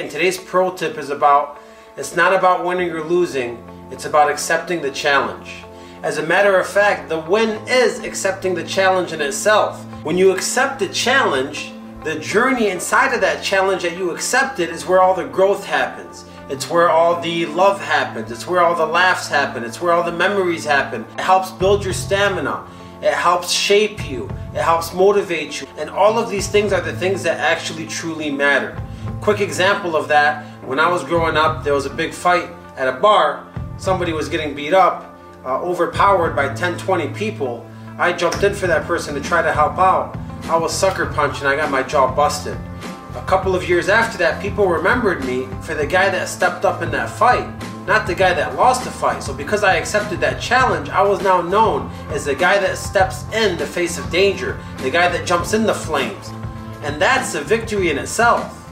And today's pro tip is about it's not about winning or losing, it's about accepting the challenge. As a matter of fact, the win is accepting the challenge in itself. When you accept the challenge, the journey inside of that challenge that you accepted is where all the growth happens. It's where all the love happens. It's where all the laughs happen. It's where all the memories happen. It helps build your stamina. It helps shape you. It helps motivate you. And all of these things are the things that actually truly matter. Quick example of that when I was growing up, there was a big fight at a bar. Somebody was getting beat up, uh, overpowered by 10, 20 people. I jumped in for that person to try to help out. I was sucker punched and I got my jaw busted. A couple of years after that, people remembered me for the guy that stepped up in that fight, not the guy that lost the fight. So because I accepted that challenge, I was now known as the guy that steps in the face of danger, the guy that jumps in the flames. And that's a victory in itself.